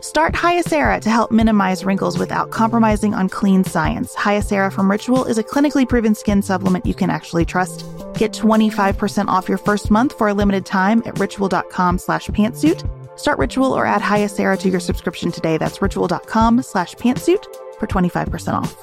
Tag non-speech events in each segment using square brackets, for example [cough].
Start Hyacera to help minimize wrinkles without compromising on clean science. Hyacera from Ritual is a clinically proven skin supplement you can actually trust. Get 25% off your first month for a limited time at ritual.com slash pantsuit. Start Ritual or add Hyacera to your subscription today. That's ritual.com slash pantsuit for 25% off.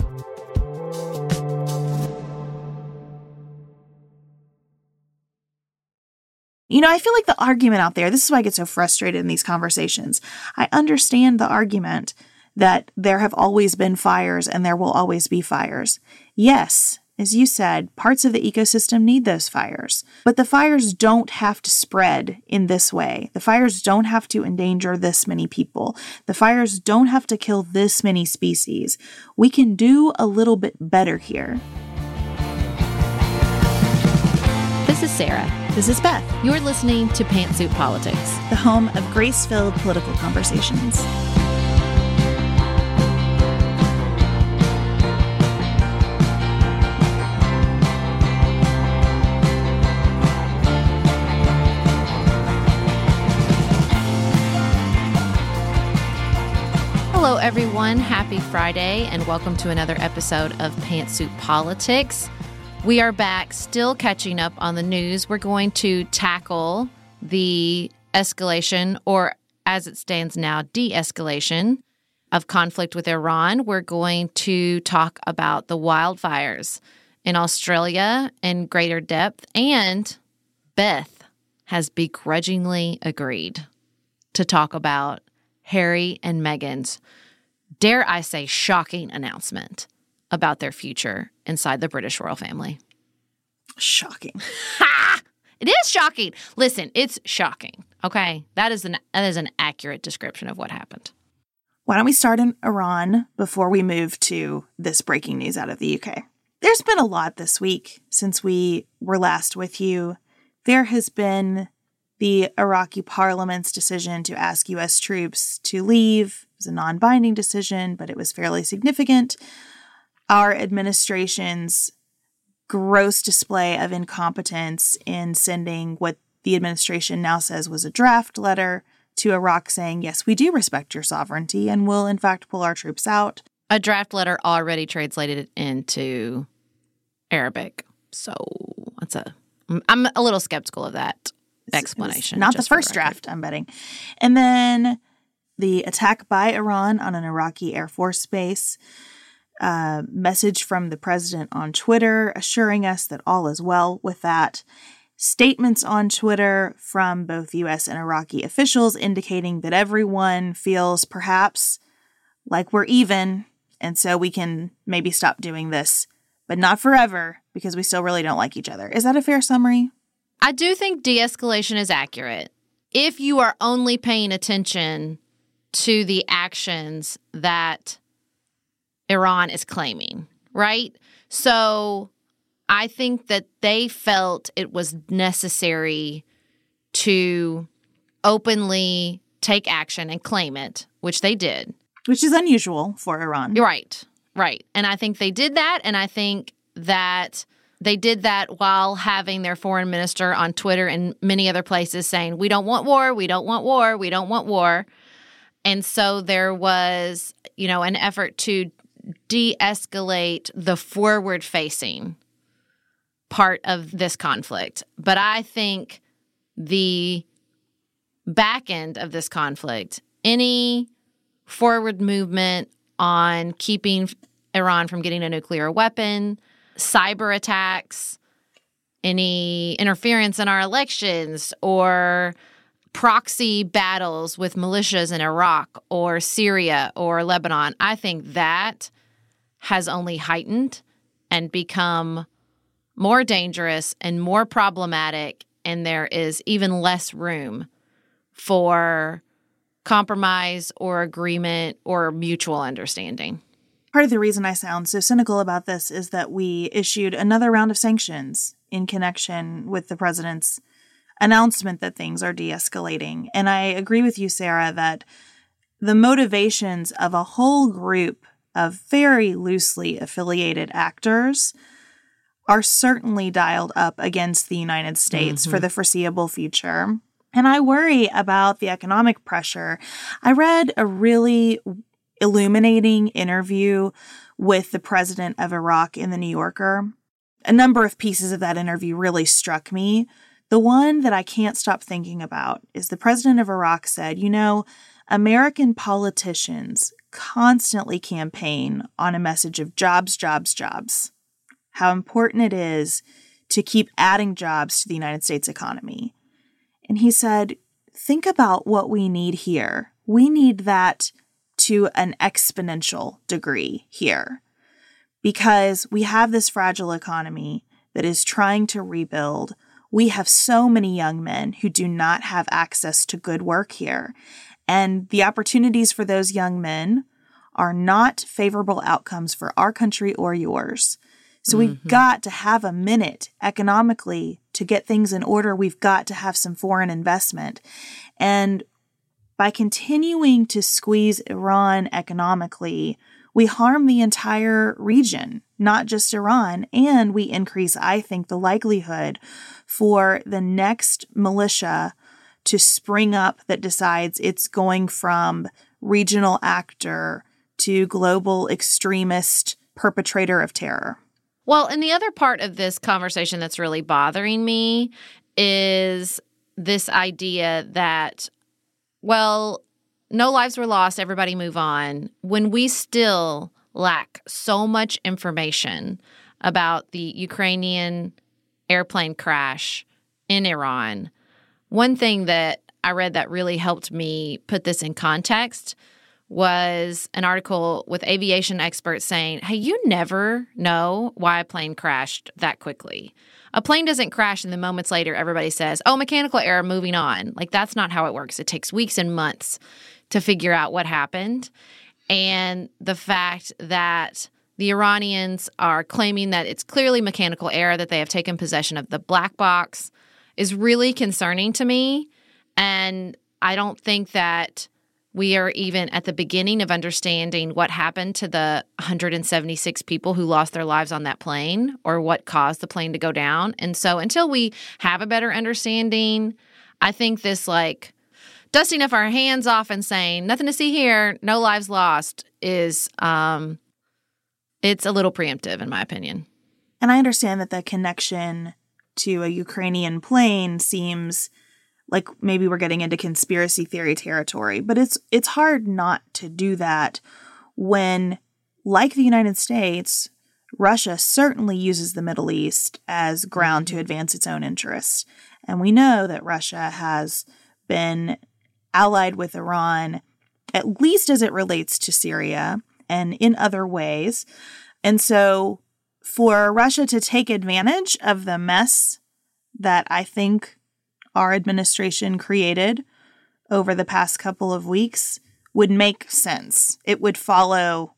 You know, I feel like the argument out there, this is why I get so frustrated in these conversations. I understand the argument that there have always been fires and there will always be fires. Yes, as you said, parts of the ecosystem need those fires. But the fires don't have to spread in this way. The fires don't have to endanger this many people. The fires don't have to kill this many species. We can do a little bit better here. This is Sarah. This is Beth, You're listening to Pantsuit Politics. the home of grace filled political conversations. Hello, everyone. Happy Friday, and welcome to another episode of Pantsuit Politics. We are back, still catching up on the news. We're going to tackle the escalation, or as it stands now, de escalation of conflict with Iran. We're going to talk about the wildfires in Australia in greater depth. And Beth has begrudgingly agreed to talk about Harry and Meghan's, dare I say, shocking announcement about their future inside the British royal family. Shocking. Ha! It is shocking. Listen, it's shocking. Okay, that is an that is an accurate description of what happened. Why don't we start in Iran before we move to this breaking news out of the UK? There's been a lot this week since we were last with you. There has been the Iraqi parliament's decision to ask U.S. troops to leave. It was a non binding decision, but it was fairly significant. Our administration's gross display of incompetence in sending what the administration now says was a draft letter to Iraq saying, yes, we do respect your sovereignty and will, in fact, pull our troops out. A draft letter already translated into Arabic. So that's a I'm a little skeptical of that explanation. Not the first draft, I'm betting. And then the attack by Iran on an Iraqi Air Force base. Uh, message from the president on Twitter assuring us that all is well with that. Statements on Twitter from both US and Iraqi officials indicating that everyone feels perhaps like we're even, and so we can maybe stop doing this but not forever because we still really don't like each other. Is that a fair summary? I do think de escalation is accurate. If you are only paying attention to the actions that Iran is claiming, right? So I think that they felt it was necessary to openly take action and claim it, which they did. Which is unusual for Iran. Right, right. And I think they did that. And I think that they did that while having their foreign minister on Twitter and many other places saying, We don't want war, we don't want war, we don't want war. And so there was, you know, an effort to de escalate the forward facing part of this conflict. But I think the back end of this conflict, any forward movement on keeping Iran from getting a nuclear weapon, cyber attacks, any interference in our elections, or proxy battles with militias in Iraq or Syria or Lebanon, I think that has only heightened and become more dangerous and more problematic, and there is even less room for compromise or agreement or mutual understanding. Part of the reason I sound so cynical about this is that we issued another round of sanctions in connection with the president's announcement that things are de escalating. And I agree with you, Sarah, that the motivations of a whole group of very loosely affiliated actors are certainly dialed up against the United States mm-hmm. for the foreseeable future. And I worry about the economic pressure. I read a really illuminating interview with the president of Iraq in the New Yorker. A number of pieces of that interview really struck me. The one that I can't stop thinking about is the president of Iraq said, You know, American politicians constantly campaign on a message of jobs, jobs, jobs. How important it is to keep adding jobs to the United States economy. And he said, Think about what we need here. We need that to an exponential degree here because we have this fragile economy that is trying to rebuild. We have so many young men who do not have access to good work here. And the opportunities for those young men are not favorable outcomes for our country or yours. So we've mm-hmm. got to have a minute economically to get things in order. We've got to have some foreign investment. And by continuing to squeeze Iran economically, we harm the entire region, not just Iran, and we increase, I think, the likelihood for the next militia to spring up that decides it's going from regional actor to global extremist perpetrator of terror. Well, and the other part of this conversation that's really bothering me is this idea that well, no lives were lost, everybody move on. When we still lack so much information about the Ukrainian airplane crash in Iran, one thing that I read that really helped me put this in context was an article with aviation experts saying, Hey, you never know why a plane crashed that quickly. A plane doesn't crash and then moments later everybody says, oh, mechanical error, moving on. Like that's not how it works. It takes weeks and months to figure out what happened. And the fact that the Iranians are claiming that it's clearly mechanical error, that they have taken possession of the black box, is really concerning to me. And I don't think that we are even at the beginning of understanding what happened to the 176 people who lost their lives on that plane or what caused the plane to go down. And so until we have a better understanding, I think this like dusting of our hands off and saying nothing to see here, no lives lost is um it's a little preemptive in my opinion. And I understand that the connection to a Ukrainian plane seems like maybe we're getting into conspiracy theory territory, but it's it's hard not to do that when like the United States, Russia certainly uses the Middle East as ground to mm-hmm. advance its own interests. And we know that Russia has been allied with Iran at least as it relates to Syria and in other ways. And so for Russia to take advantage of the mess that I think our administration created over the past couple of weeks would make sense. It would follow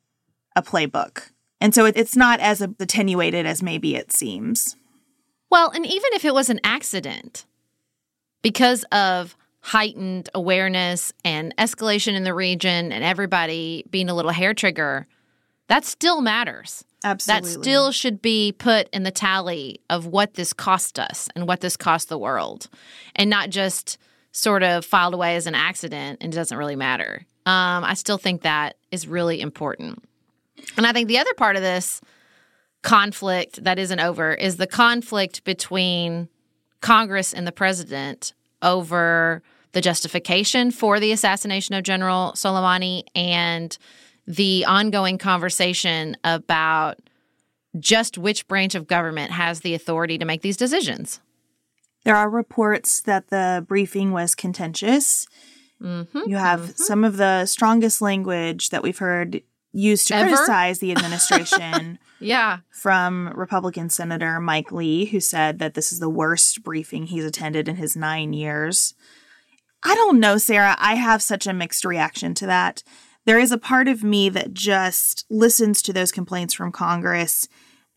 a playbook. And so it's not as attenuated as maybe it seems. Well, and even if it was an accident, because of heightened awareness and escalation in the region and everybody being a little hair trigger, that still matters. Absolutely. That still should be put in the tally of what this cost us and what this cost the world, and not just sort of filed away as an accident and it doesn't really matter. Um, I still think that is really important. And I think the other part of this conflict that isn't over is the conflict between Congress and the president over the justification for the assassination of General Soleimani and the ongoing conversation about just which branch of government has the authority to make these decisions. There are reports that the briefing was contentious. Mm-hmm, you have mm-hmm. some of the strongest language that we've heard used to Ever? criticize the administration. [laughs] yeah. From Republican Senator Mike Lee, who said that this is the worst briefing he's attended in his nine years. I don't know, Sarah. I have such a mixed reaction to that. There is a part of me that just listens to those complaints from Congress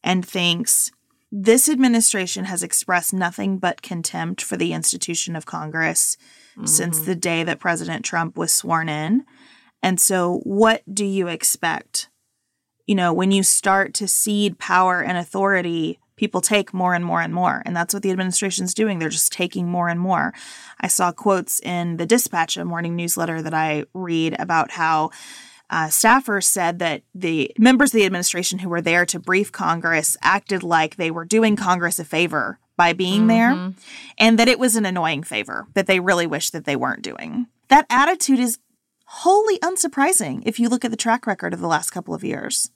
and thinks this administration has expressed nothing but contempt for the institution of Congress mm-hmm. since the day that President Trump was sworn in. And so, what do you expect? You know, when you start to cede power and authority, people take more and more and more. And that's what the administration's doing. They're just taking more and more. I saw quotes in the Dispatch, a morning newsletter that I read, about how uh, staffers said that the members of the administration who were there to brief Congress acted like they were doing Congress a favor by being mm-hmm. there and that it was an annoying favor that they really wish that they weren't doing. That attitude is wholly unsurprising if you look at the track record of the last couple of years.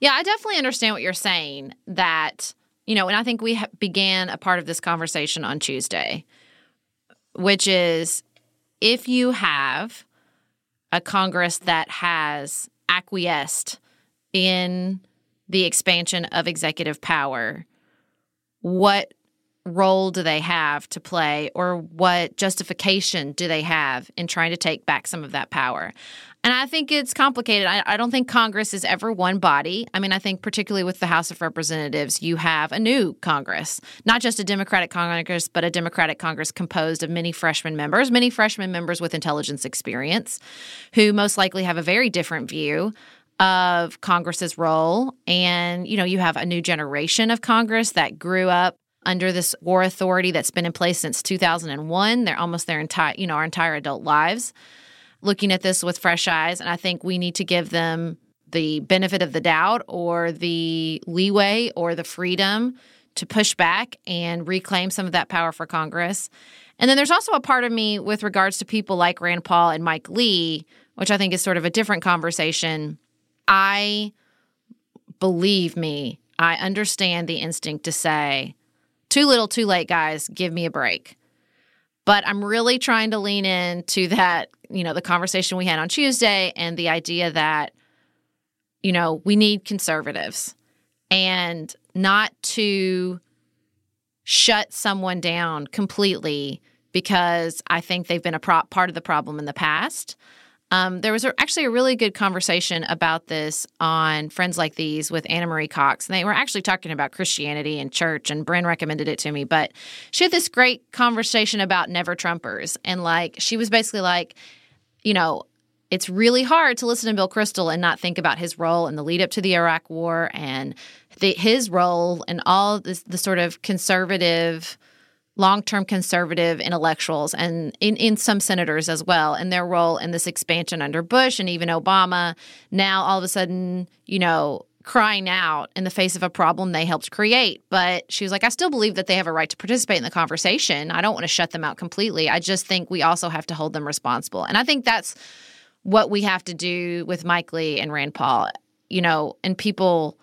Yeah, I definitely understand what you're saying that, you know, and I think we ha- began a part of this conversation on Tuesday, which is if you have a Congress that has acquiesced in the expansion of executive power, what role do they have to play or what justification do they have in trying to take back some of that power? And I think it's complicated. I, I, don't think Congress is ever one body. I mean, I think particularly with the House of Representatives, you have a new Congress, not just a Democratic Congress, but a Democratic Congress composed of many freshman members, many freshman members with intelligence experience, who most likely have a very different view of Congress's role. And, you know, you have a new generation of Congress that grew up under this war authority that's been in place since 2001. They're almost their entire, you know, our entire adult lives looking at this with fresh eyes. And I think we need to give them the benefit of the doubt or the leeway or the freedom to push back and reclaim some of that power for Congress. And then there's also a part of me with regards to people like Rand Paul and Mike Lee, which I think is sort of a different conversation. I believe me, I understand the instinct to say, too little, too late, guys. Give me a break. But I'm really trying to lean into that, you know, the conversation we had on Tuesday and the idea that, you know, we need conservatives and not to shut someone down completely because I think they've been a pro- part of the problem in the past. Um, there was a, actually a really good conversation about this on Friends Like These with Ana Marie Cox. And they were actually talking about Christianity and church, and Bryn recommended it to me. But she had this great conversation about never Trumpers. And like, she was basically like, you know, it's really hard to listen to Bill Kristol and not think about his role in the lead up to the Iraq War and the, his role and all this, the sort of conservative long term conservative intellectuals and in, in some senators as well, and their role in this expansion under Bush and even Obama. Now, all of a sudden, you know, crying out in the face of a problem they helped create. But she was like, I still believe that they have a right to participate in the conversation. I don't want to shut them out completely. I just think we also have to hold them responsible. And I think that's what we have to do with Mike Lee and Rand Paul, you know, and people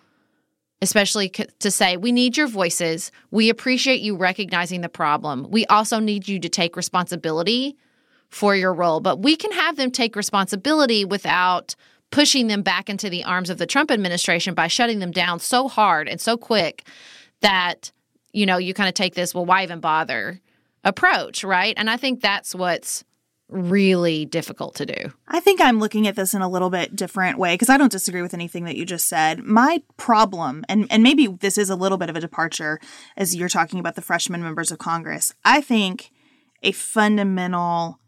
especially to say, we need your voices. We appreciate you recognizing the problem. We also need you to take responsibility for your role, but we can have them take responsibility without pushing them back into the arms of the Trump administration by shutting them down so hard and so quick that, you know, you kind of take this, well, why even bother approach, right? And I think that's what's really difficult to do. I think I'm looking at this in a little bit different way because I don't disagree with anything that you just said. My problem, and, and maybe this is a little bit of a departure as you're talking about the freshman members of Congress, I think a fundamental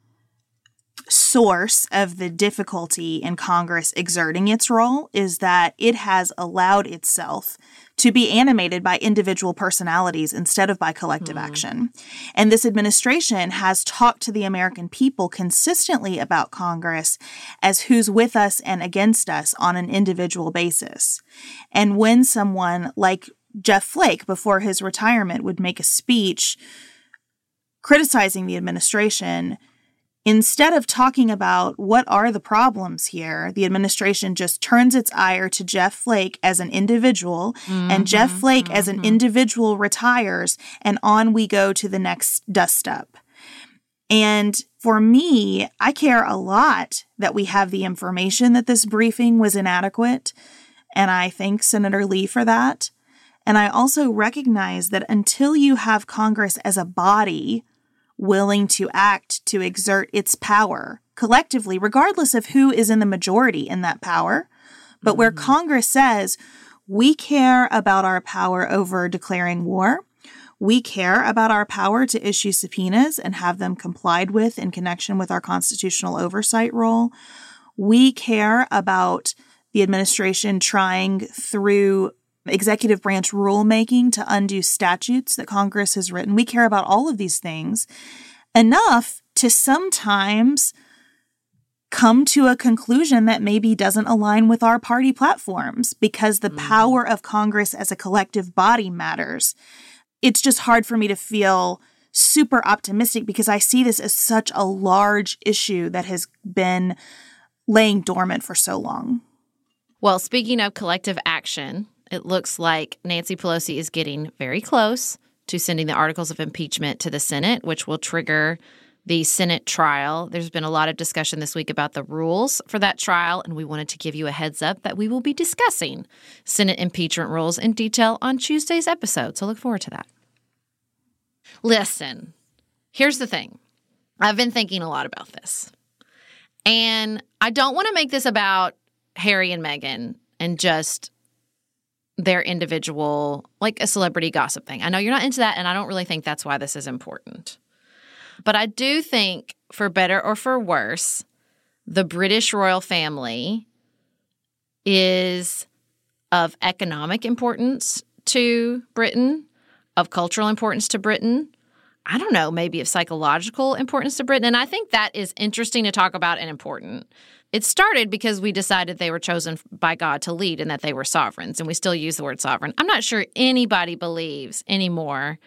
source of the difficulty in Congress exerting its role is that it has allowed itself to be animated by individual personalities instead of by collective mm. action. And this administration has talked to the American people consistently about Congress as who's with us and against us on an individual basis. And when someone like Jeff Flake, before his retirement, would make a speech criticizing the administration, Instead of talking about what are the problems here, the administration just turns its ire to Jeff Flake as an individual, mm-hmm, and Jeff Flake mm-hmm. as an mm-hmm. individual retires, and on we go to the next dust up. And for me, I care a lot that we have the information that this briefing was inadequate. And I thank Senator Lee for that. And I also recognize that until you have Congress as a body willing to act to exert its power collectively, regardless of who is in the majority in that power. But mm-hmm. where Congress says, we care about our power over declaring war. We care about our power to issue subpoenas and have them complied with in connection with our constitutional oversight role. We care about the administration trying through executive branch rulemaking to undo statutes that Congress has written. We care about all of these things enough to sometimes come to a conclusion that maybe doesn't align with our party platforms because the mm. power of Congress as a collective body matters. It's just hard for me to feel super optimistic because I see this as such a large issue that has been laying dormant for so long. Well, speaking of collective action, it looks like Nancy Pelosi is getting very close to sending the articles of impeachment to the Senate, which will trigger the Senate trial. There's been a lot of discussion this week about the rules for that trial, and we wanted to give you a heads up that we will be discussing Senate impeachment rules in detail on Tuesday's episode. So look forward to that. Listen, here's the thing I've been thinking a lot about this, and I don't want to make this about Harry and Meghan and just their individual, like a celebrity gossip thing. I know you're not into that, and I don't really think that's why this is important. But I do think, for better or for worse, the British royal family is of economic importance to Britain, of cultural importance to Britain. I don't know, maybe of psychological importance to Britain. And I think that is interesting to talk about and important it started because we decided they were chosen by God to lead and that they were sovereigns, and we still use the word sovereign. I'm not sure anybody believes anymore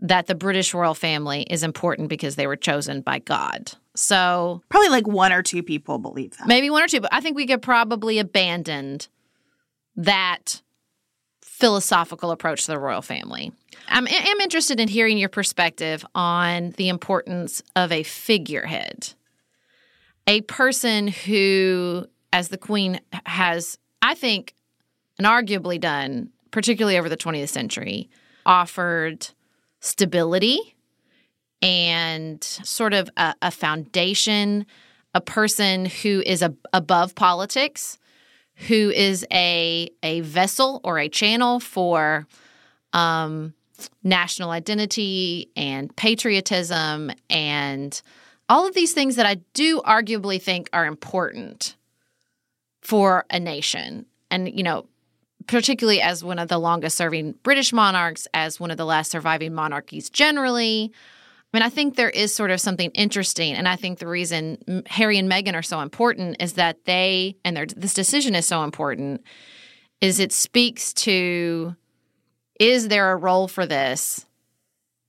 that the British royal family is important because they were chosen by God. So probably like one or two people believe that. Maybe one or two, but I think we could probably abandon that philosophical approach to the royal family. I'm, I'm interested in hearing your perspective on the importance of a figurehead a person who, as the Queen has, I think, and arguably done, particularly over the 20th century, offered stability and sort of a, a foundation, a person who is a, above politics, who is a a vessel or a channel for um, national identity and patriotism and all of these things that I do arguably think are important for a nation. And, you know, particularly as one of the longest serving British monarchs, as one of the last surviving monarchies generally. I mean, I think there is sort of something interesting. And I think the reason Harry and Meghan are so important is that they, and their, this decision is so important, is it speaks to is there a role for this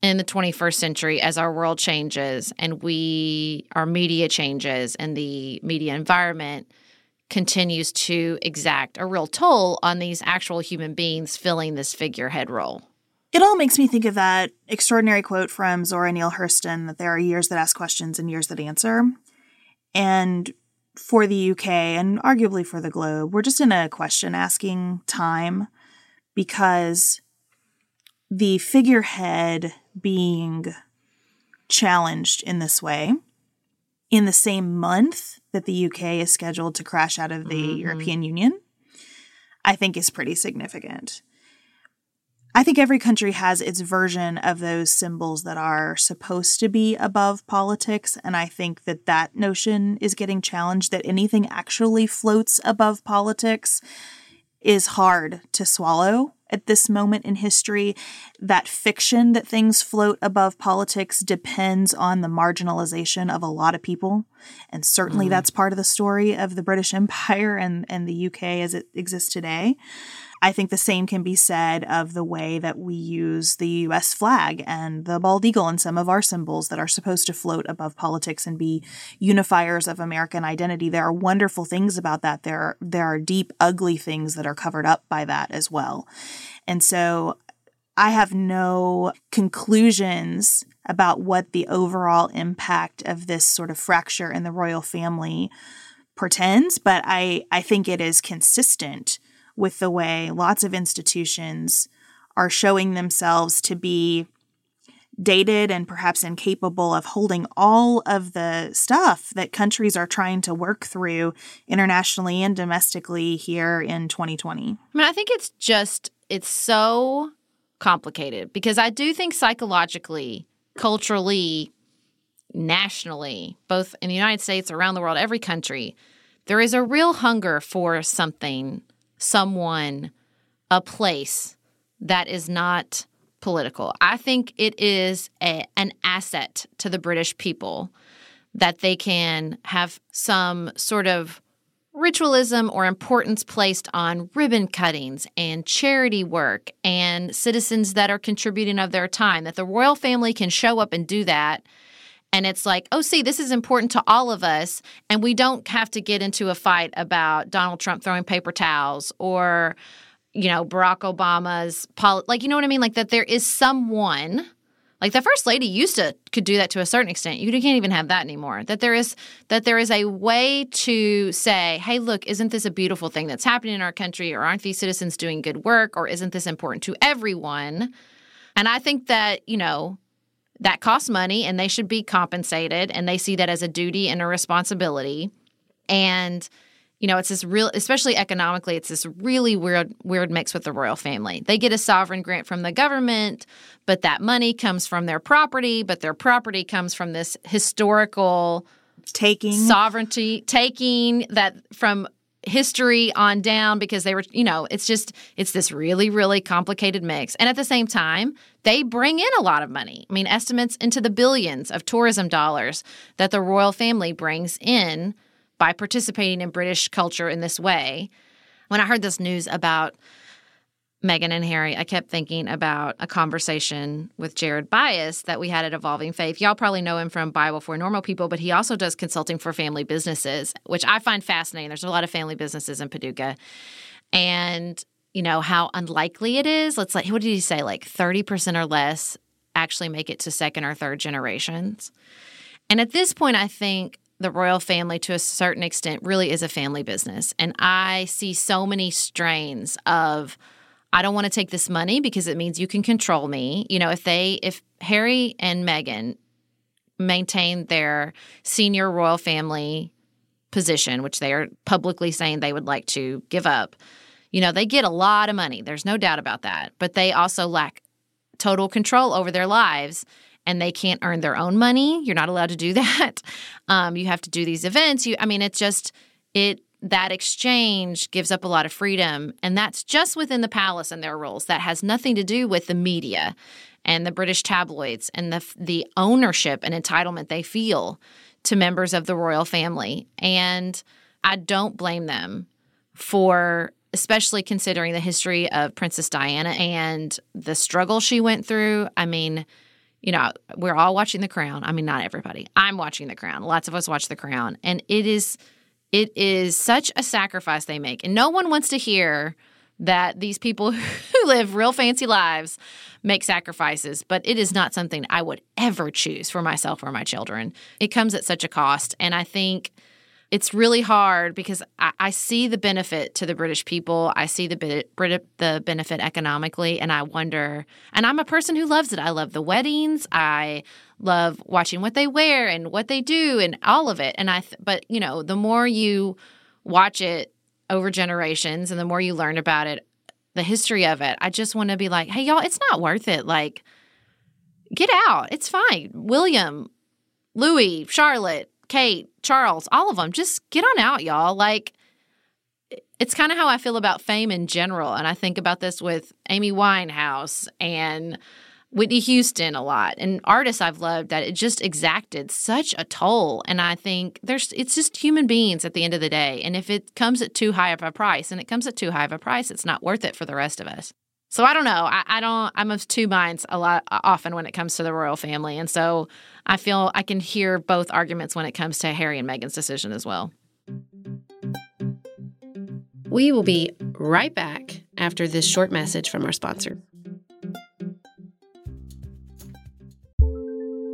in the 21st century as our world changes and we our media changes and the media environment continues to exact a real toll on these actual human beings filling this figurehead role. It all makes me think of that extraordinary quote from Zora Neale Hurston that there are years that ask questions and years that answer. And for the UK and arguably for the globe, we're just in a question asking time because the figurehead being challenged in this way in the same month that the UK is scheduled to crash out of the mm-hmm. European Union, I think is pretty significant. I think every country has its version of those symbols that are supposed to be above politics. And I think that that notion is getting challenged that anything actually floats above politics is hard to swallow at this moment in history. That fiction that things float above politics depends on the marginalization of a lot of people. And certainly mm. that's part of the story of the British [laughs] Empire and, and the UK as it exists today. I think the same can be said of the way that we use the US flag and the bald eagle and some of our symbols that are supposed to float above politics and be unifiers of American identity. There are wonderful things about that. There are, there are deep, ugly things that are covered up by that as well. And so I have no conclusions about what the overall impact of this sort of fracture in the royal family portends, but I, I think it is consistent with the way lots of institutions are showing themselves to be dated and perhaps incapable of holding all of the stuff that countries are trying to work through internationally and domestically here in 2020. I mean, I think it's just, it's so complicated because I do think psychologically, culturally, nationally, both in the United States, around the world, every country, there is a real hunger for something someone, a place that is not political. I think it is a, an asset to the British people that they can have some sort of ritualism or importance placed on ribbon cuttings and charity work and citizens that are contributing of their time, that the royal family can show up and do that and it's like, oh, see, this is important to all of us. And we don't have to get into a fight about Donald Trump throwing paper towels or, you know, Barack Obama's, poli- like, you know what I mean? Like that there is someone, like the first lady used to could do that to a certain extent. You can't even have that anymore. That there is that there is a way to say, hey, look, isn't this a beautiful thing that's happening in our country? Or aren't these citizens doing good work? Or isn't this important to everyone? And I think that, you know, that costs money and they should be compensated and they see that as a duty and a responsibility. And you know it's this real especially economically it's this really weird weird mix with the royal family. They get a sovereign grant from the government but that money comes from their property but their property comes from this historical taking. sovereignty taking that from history on down because they were, you know, it's just, it's this really, really complicated mix. And at the same time, they bring in a lot of money. I mean, estimates into the billions of tourism dollars that the royal family brings in by participating in British culture in this way. When I heard this news about Meghan and Harry, I kept thinking about a conversation with Jared Byas that we had at Evolving Faith. Y'all probably know him from Bible for Normal People, but he also does consulting for family businesses, which I find fascinating. There's a lot of family businesses in Paducah. And, you know, how unlikely it is. Let's like, what did he say? Like 30% or less actually make it to second or third generations. And at this point, I think the royal family to a certain extent really is a family business. And I see so many strains of, I don't want to take this money because it means you can control me. You know, if they, if Harry and Meghan maintain their senior royal family position, which they are publicly saying they would like to give up, you know, they get a lot of money. There's no doubt about that. But they also lack total control over their lives and they can't earn their own money. You're not allowed to do [laughs] that. Um, you have to do these events. You, I mean, it's just, it that exchange gives up a lot of freedom. And that's just within the palace and their rules. That has nothing to do with the media and the British tabloids and the, the ownership and entitlement they feel to members of the royal family. And I don't blame them for, especially considering the history of Princess Diana and the struggle she went through. I mean, you know, we're all watching The Crown. I mean, not everybody. I'm watching The Crown. Lots of us watch The Crown. And it is it is such a sacrifice they make. And no one wants to hear that these people [laughs] who live real fancy lives make sacrifices, but it is not something I would ever choose for myself or my children. It comes at such a cost. And I think it's really hard because I, I, see the benefit to the British people. I see the the benefit economically, and I wonder. And I'm a person who loves it. I love the weddings. I love watching what they wear and what they do, and all of it. And I, but you know, the more you watch it over generations, and the more you learn about it, the history of it, I just want to be like, hey, y'all, it's not worth it. Like, get out. It's fine. William, Louis, Charlotte Kate, Charles, all of them. Just get on out, y'all. Like, it's kind of how I feel about fame in general. And I think about this with Amy Winehouse and Whitney Houston a lot and artists I've loved that it just exacted such a toll. And I think there's it's just human beings at the end of the day. And if it comes at too high of a price and it comes at too high of a price, it's not worth it for the rest of us. So I don't know. I, I, don't. I'm of two minds a lot uh, often when it comes to the royal family, and so I feel I can hear both arguments when it comes to Harry and Meghan's decision as well. We will be right back after this short message from our sponsor.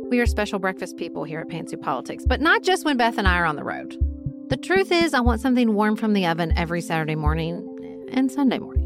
We are special breakfast people here at Pantsuit Politics, but not just when Beth and I are on the road. The truth is, I want something warm from the oven every Saturday morning and Sunday morning.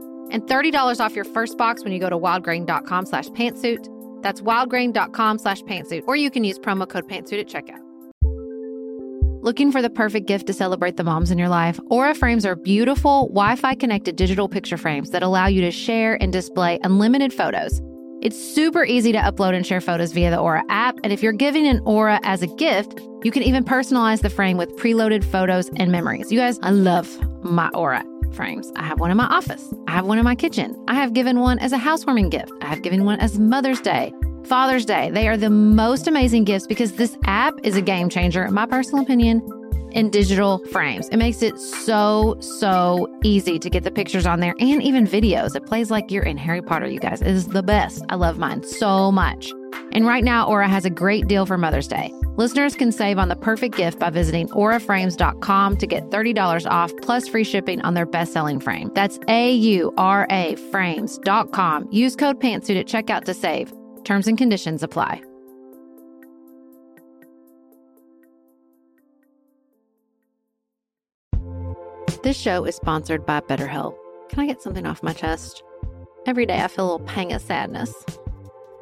and $30 off your first box when you go to wildgrain.com slash pantsuit. That's wildgrain.com slash pantsuit, or you can use promo code pantsuit at checkout. Looking for the perfect gift to celebrate the moms in your life? Aura frames are beautiful, Wi Fi connected digital picture frames that allow you to share and display unlimited photos. It's super easy to upload and share photos via the Aura app, and if you're giving an Aura as a gift, you can even personalize the frame with preloaded photos and memories. You guys, I love my Aura frames. I have one in my office. I have one in my kitchen. I have given one as a housewarming gift. I have given one as Mother's Day, Father's Day. They are the most amazing gifts because this app is a game changer, in my personal opinion, in digital frames. It makes it so, so easy to get the pictures on there and even videos. It plays like you're in Harry Potter, you guys. It is the best. I love mine so much. And right now, Aura has a great deal for Mother's Day. Listeners can save on the perfect gift by visiting auraframes.com to get $30 off plus free shipping on their best selling frame. That's A U R A frames.com. Use code PANTSUIT at checkout to save. Terms and conditions apply. This show is sponsored by BetterHelp. Can I get something off my chest? Every day I feel a little pang of sadness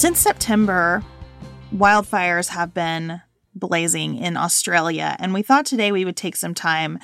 Since September, wildfires have been blazing in Australia, and we thought today we would take some time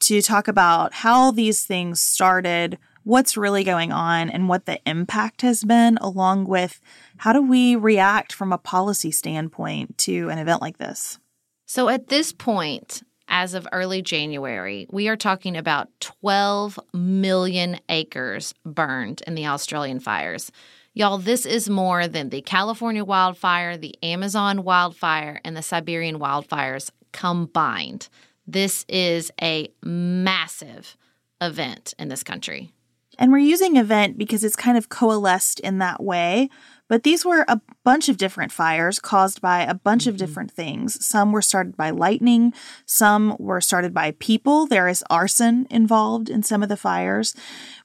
to talk about how these things started, what's really going on, and what the impact has been, along with how do we react from a policy standpoint to an event like this. So at this point, as of early January, we are talking about 12 million acres burned in the Australian fires. Y'all, this is more than the California wildfire, the Amazon wildfire, and the Siberian wildfires combined. This is a massive event in this country. And we're using event because it's kind of coalesced in that way. But these were a bunch of different fires caused by a bunch mm-hmm. of different things. Some were started by lightning, some were started by people. There is arson involved in some of the fires.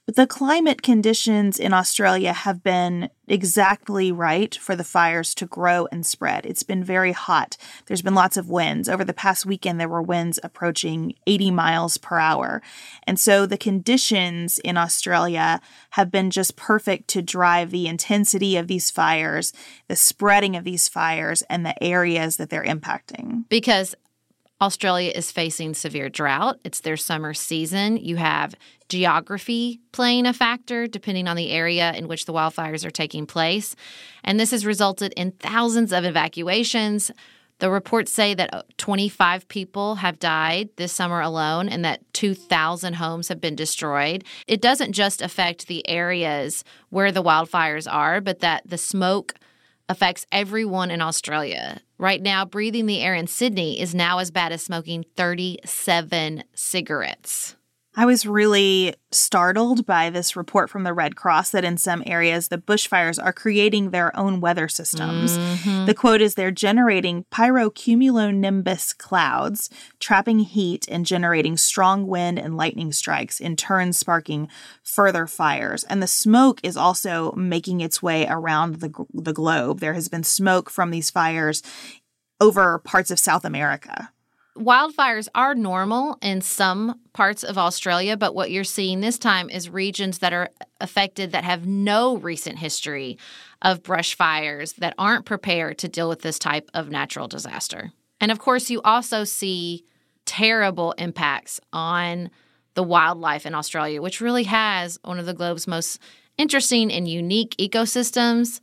But the climate conditions in Australia have been exactly right for the fires to grow and spread. It's been very hot. There's been lots of winds. Over the past weekend, there were winds approaching 80 miles per hour. And so the conditions in Australia have been just perfect to drive the intensity of these fires, the spreading of these fires, and the areas that they're impacting. Because Australia is facing severe drought. It's their summer season. You have geography playing a factor depending on the area in which the wildfires are taking place. And this has resulted in thousands of evacuations. The reports say that uh, 25 people have died this summer alone and that 2,000 homes have been destroyed. It doesn't just affect the areas where the wildfires are, but that the smoke affects everyone in Australia. Right now, breathing the air in Sydney is now as bad as smoking 37 cigarettes. I was really startled by this report from the Red Cross that in some areas the bushfires are creating their own weather systems. Mm-hmm. The quote is they're generating pyrocumulonimbus clouds, trapping heat and generating strong wind and lightning strikes, in turn sparking further fires. And the smoke is also making its way around the, the globe. There has been smoke from these fires over parts of South America wildfires are normal in some parts of Australia, but what you're seeing this time is regions that are affected that have no recent history of brush fires that aren't prepared to deal with this type of natural disaster. And of course, you also see terrible impacts on the wildlife in Australia, which really has one of the globe's most interesting and unique ecosystems.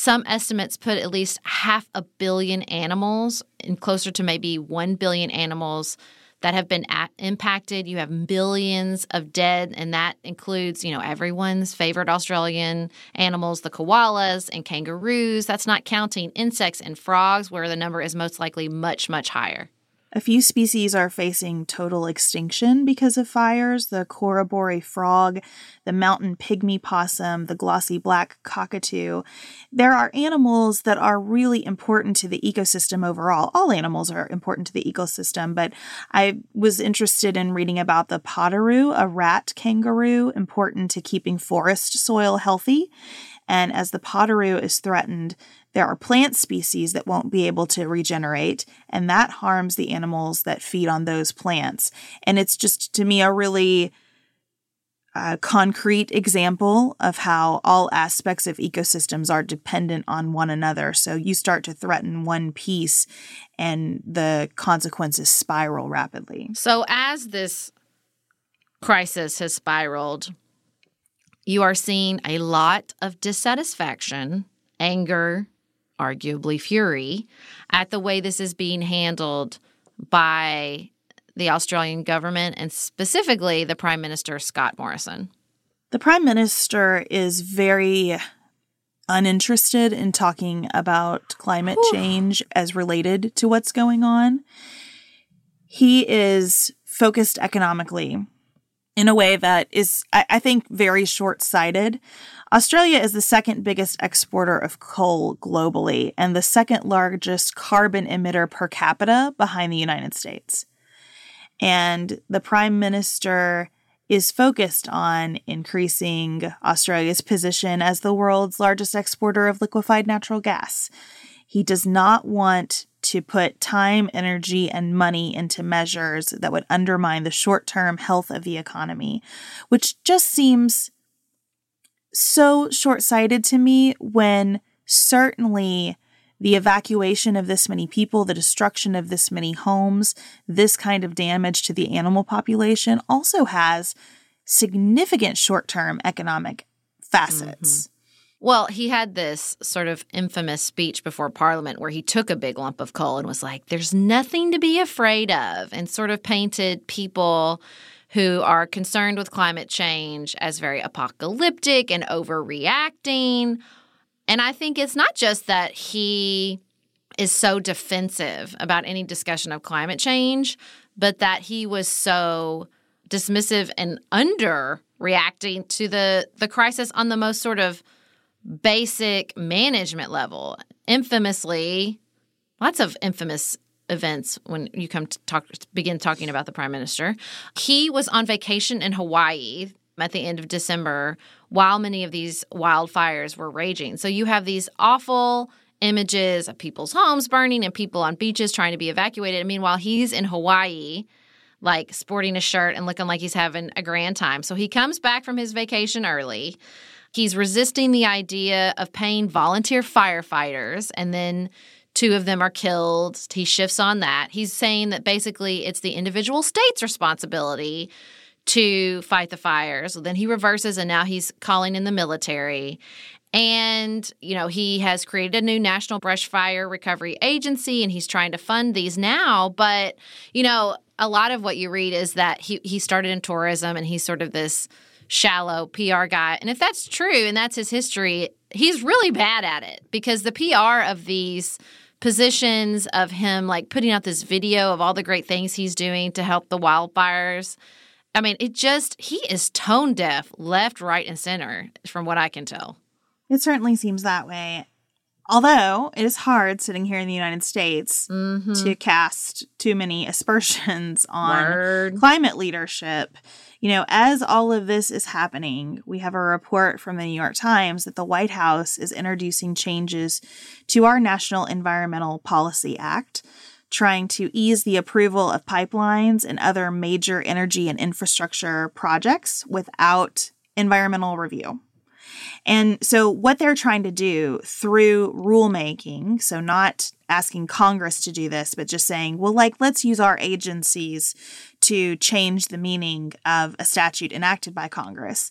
Some estimates put at least half a billion animals and closer to maybe 1 billion animals that have been at, impacted. You have billions of dead, and that includes, you know, everyone's favorite Australian animals, the koalas and kangaroos. That's not counting insects and frogs, where the number is most likely much, much higher. A few species are facing total extinction because of fires the Corroboree frog, the mountain pygmy possum, the glossy black cockatoo. There are animals that are really important to the ecosystem overall. All animals are important to the ecosystem, but I was interested in reading about the potoroo, a rat kangaroo, important to keeping forest soil healthy. And as the potoroo is threatened, there are plant species that won't be able to regenerate, and that harms the animals that feed on those plants. And it's just, to me, a really uh, concrete example of how all aspects of ecosystems are dependent on one another. So you start to threaten one piece, and the consequences spiral rapidly. So, as this crisis has spiraled, you are seeing a lot of dissatisfaction, anger, arguably fury, at the way this is being handled by the Australian government and specifically the Prime Minister Scott Morrison. The Prime Minister is very uninterested in talking about climate Whew. change as related to what's going on. He is focused economically in a way that is, I, I think, very short sighted. Australia is the second biggest exporter of coal globally and the second largest carbon emitter per capita behind the United States. And the Prime Minister is focused on increasing Australia's position as the world's largest exporter of liquefied natural gas. He does not want to put time, energy, and money into measures that would undermine the short term health of the economy, which just seems so short sighted to me when certainly the evacuation of this many people, the destruction of this many homes, this kind of damage to the animal population also has significant short term economic facets. Mm-hmm. Well, he had this sort of infamous speech before Parliament where he took a big lump of coal and was like, there's nothing to be afraid of, and sort of painted people who are concerned with climate change as very apocalyptic and overreacting. And I think it's not just that he is so defensive about any discussion of climate change, but that he was so dismissive and underreacting to the the crisis on the most sort of basic management level. Infamously, lots of infamous events when you come to talk begin talking about the prime minister. He was on vacation in Hawaii at the end of December while many of these wildfires were raging. So you have these awful images of people's homes burning and people on beaches trying to be evacuated. And meanwhile, he's in Hawaii like sporting a shirt and looking like he's having a grand time. So he comes back from his vacation early. He's resisting the idea of paying volunteer firefighters and then two of them are killed. He shifts on that. He's saying that basically it's the individual state's responsibility to fight the fires. Then he reverses and now he's calling in the military. And, you know, he has created a new national brush fire recovery agency and he's trying to fund these now. But, you know, a lot of what you read is that he, he started in tourism and he's sort of this shallow PR guy. And if that's true and that's his history, he's really bad at it because the PR of these positions of him like putting out this video of all the great things he's doing to help the wildfires. I mean, it just, he is tone deaf left, right, and center, from what I can tell. It certainly seems that way. Although it is hard sitting here in the United States mm-hmm. to cast too many aspersions [laughs] on Word. climate leadership. You know, as all of this is happening, we have a report from the New York Times that the White House is introducing changes to our National Environmental Policy Act, trying to ease the approval of pipelines and other major energy and infrastructure projects without environmental review. And so, what they're trying to do through rulemaking, so not asking Congress to do this, but just saying, well, like, let's use our agencies to change the meaning of a statute enacted by Congress.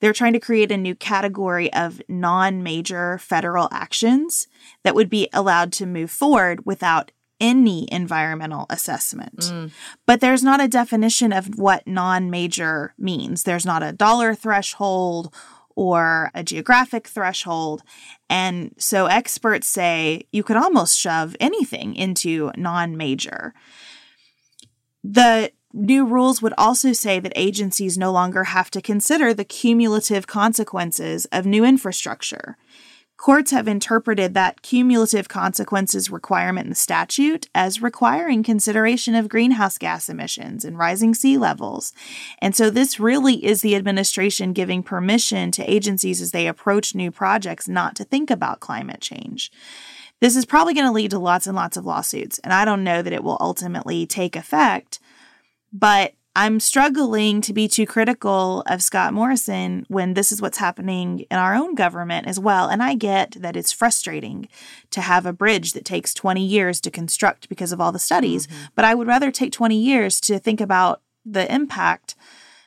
They're trying to create a new category of non major federal actions that would be allowed to move forward without any environmental assessment. Mm. But there's not a definition of what non major means. There's not a dollar threshold or a geographic threshold. And so experts say you could almost shove anything into non major. The new rules would also say that agencies no longer have to consider the cumulative consequences of new infrastructure. Courts have interpreted that cumulative consequences requirement in the statute as requiring consideration of greenhouse gas emissions and rising sea levels. And so this really is the administration giving permission to agencies as they approach new projects not to think about climate change. This is probably going to lead to lots and lots of lawsuits, and I don't know that it will ultimately take effect, but I'm struggling to be too critical of Scott Morrison when this is what's happening in our own government as well. And I get that it's frustrating to have a bridge that takes 20 years to construct because of all the studies, mm-hmm. but I would rather take 20 years to think about the impact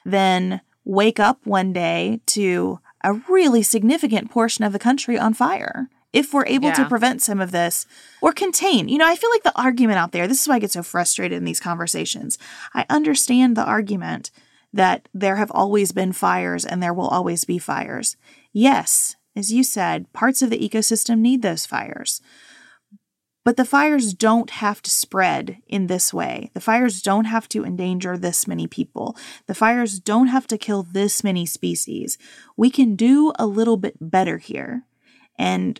than wake up one day to a really significant portion of the country on fire if we're able yeah. to prevent some of this or contain. You know, I feel like the argument out there, this is why I get so frustrated in these conversations. I understand the argument that there have always been fires and there will always be fires. Yes, as you said, parts of the ecosystem need those fires. But the fires don't have to spread in this way. The fires don't have to endanger this many people. The fires don't have to kill this many species. We can do a little bit better here. And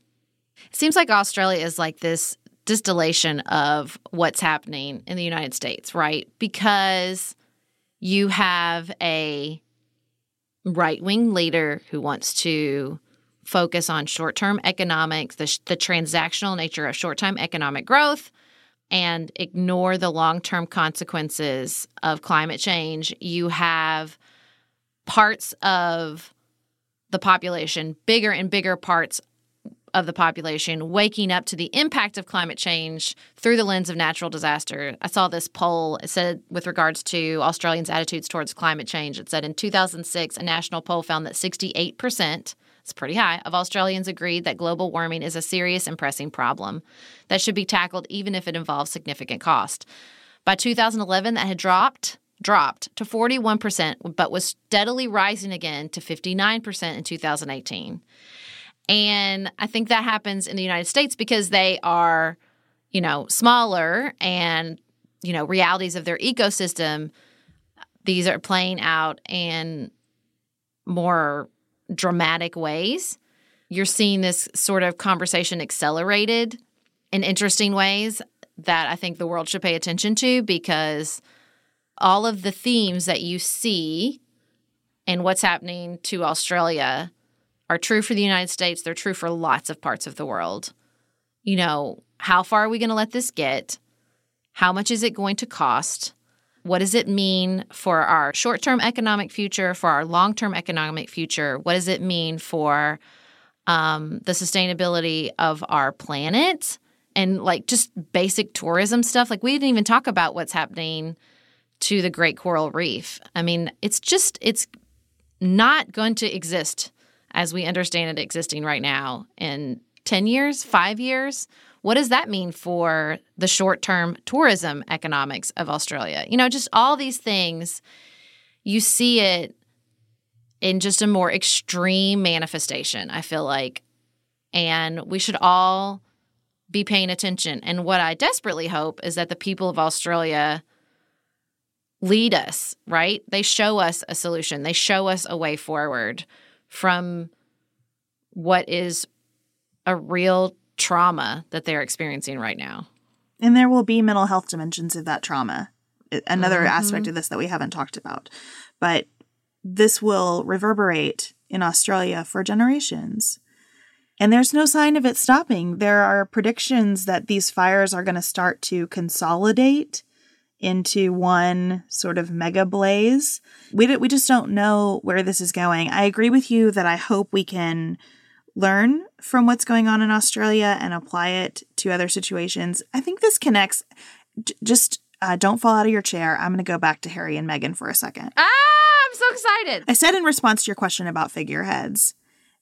seems like Australia is like this distillation of what's happening in the United States, right? Because you have a right wing leader who wants to focus on short term economics, the, the transactional nature of short term economic growth, and ignore the long term consequences of climate change. You have parts of the population, bigger and bigger parts of the population waking up to the impact of climate change through the lens of natural disaster. I saw this poll. It said, with regards to Australians' attitudes towards climate change, it said in 2006, a national poll found that 68%, it's pretty high, of Australians agreed that global warming is a serious and pressing problem that should be tackled even if it involves significant cost. By 2011, that had dropped dropped to 41%, but was steadily rising again to 59% in 2018. And I think that happens in the United States because they are, you know, smaller and, you know, realities of their ecosystem, these are playing out in more dramatic ways. You're seeing this sort of conversation accelerated in interesting ways that I think the world should pay attention to because all of the themes that you see and what's happening to Australia are true for the United States. They're true for lots of parts of the world. You know, how far are we going to let this get? How much is it going to cost? What does it mean for our short term economic future, for our long term economic future? What does it mean for um, the sustainability of our planet? And like just basic tourism stuff. Like, we didn't even talk about what's happening to the Great Coral Reef. I mean, it's just, it's not going to exist as we understand it existing right now in 10 years, five years, what does that mean for the short term tourism economics of Australia? You know, just all these things, you see it in just a more extreme manifestation, I feel like. And we should all be paying attention. And what I desperately hope is that the people of Australia lead us, right? They show us a solution, they show us a way forward from what is a real trauma that they're experiencing right now. And there will be mental health dimensions of that trauma. Another mm-hmm. aspect of this that we haven't talked about. But this will reverberate in Australia for generations. And there's no sign of it stopping. There are predictions that these fires are going to start to consolidate into one sort of mega blaze. We, we just don't know where this is going. I agree with you that I hope we can learn from what's going on in Australia and apply it to other situations. I think this connects. Just uh, don't fall out of your chair. I'm going to go back to Harry and Meghan for a second. Ah, I'm so excited. I said in response to your question about figureheads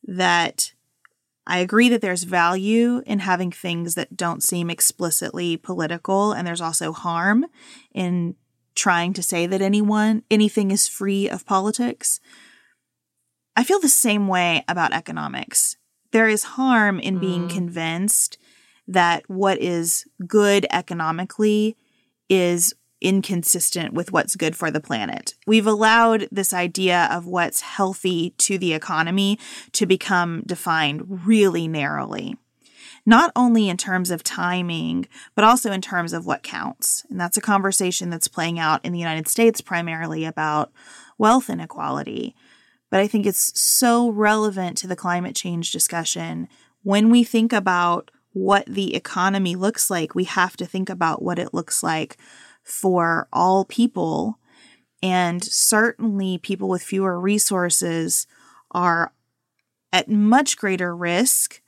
that I agree that there's value in having things that don't seem explicitly political, and there's also harm in trying to say that anyone, anything is free of politics. I feel the same way about economics. There is harm in being mm. convinced that what is good economically is inconsistent with what's good for the planet. We've allowed this idea of what's healthy to the economy to become defined really narrowly. Not only in terms of timing, but also in terms of what counts. And that's a conversation that's playing out in the United States primarily about wealth inequality. But I think it's so relevant to the climate change discussion. When we think about what the economy looks like, we have to think about what it looks like for all people. And certainly, people with fewer resources are at much greater risk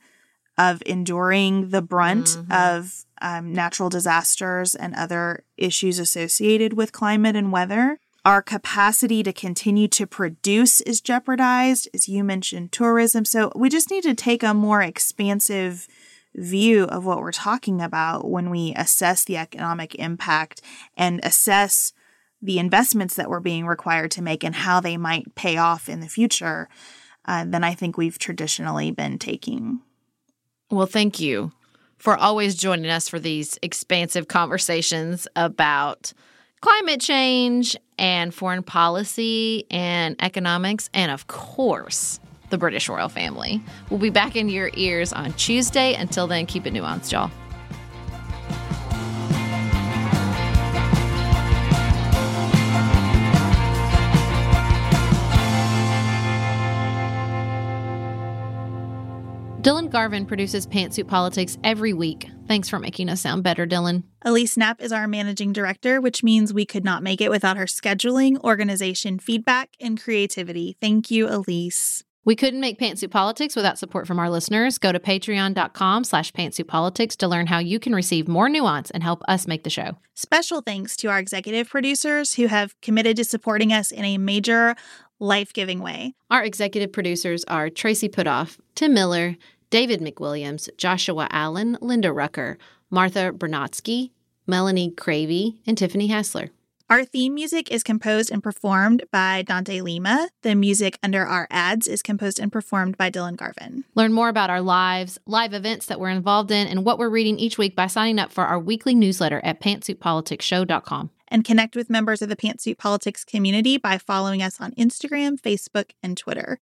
of enduring the brunt mm-hmm. of um, natural disasters and other issues associated with climate and weather. Our capacity to continue to produce is jeopardized, as you mentioned, tourism. So we just need to take a more expansive view of what we're talking about when we assess the economic impact and assess the investments that we're being required to make and how they might pay off in the future uh, than I think we've traditionally been taking. Well, thank you for always joining us for these expansive conversations about climate change and foreign policy and economics, and of course, the British royal family. We'll be back in your ears on Tuesday. Until then, keep it nuanced, y'all. Dylan Garvin produces Pantsuit Politics every week. Thanks for making us sound better, Dylan. Elise Knapp is our managing director, which means we could not make it without her scheduling, organization, feedback, and creativity. Thank you, Elise. We couldn't make Pantsuit Politics without support from our listeners. Go to patreon.com slash pantsuitpolitics to learn how you can receive more nuance and help us make the show. Special thanks to our executive producers who have committed to supporting us in a major, life-giving way. Our executive producers are Tracy Putoff, Tim Miller, David McWilliams, Joshua Allen, Linda Rucker, Martha Bernotsky, Melanie Cravey, and Tiffany Hassler. Our theme music is composed and performed by Dante Lima. The music under our ads is composed and performed by Dylan Garvin. Learn more about our lives, live events that we're involved in, and what we're reading each week by signing up for our weekly newsletter at pantsuitpoliticsshow.com. And connect with members of the Pantsuit Politics community by following us on Instagram, Facebook, and Twitter.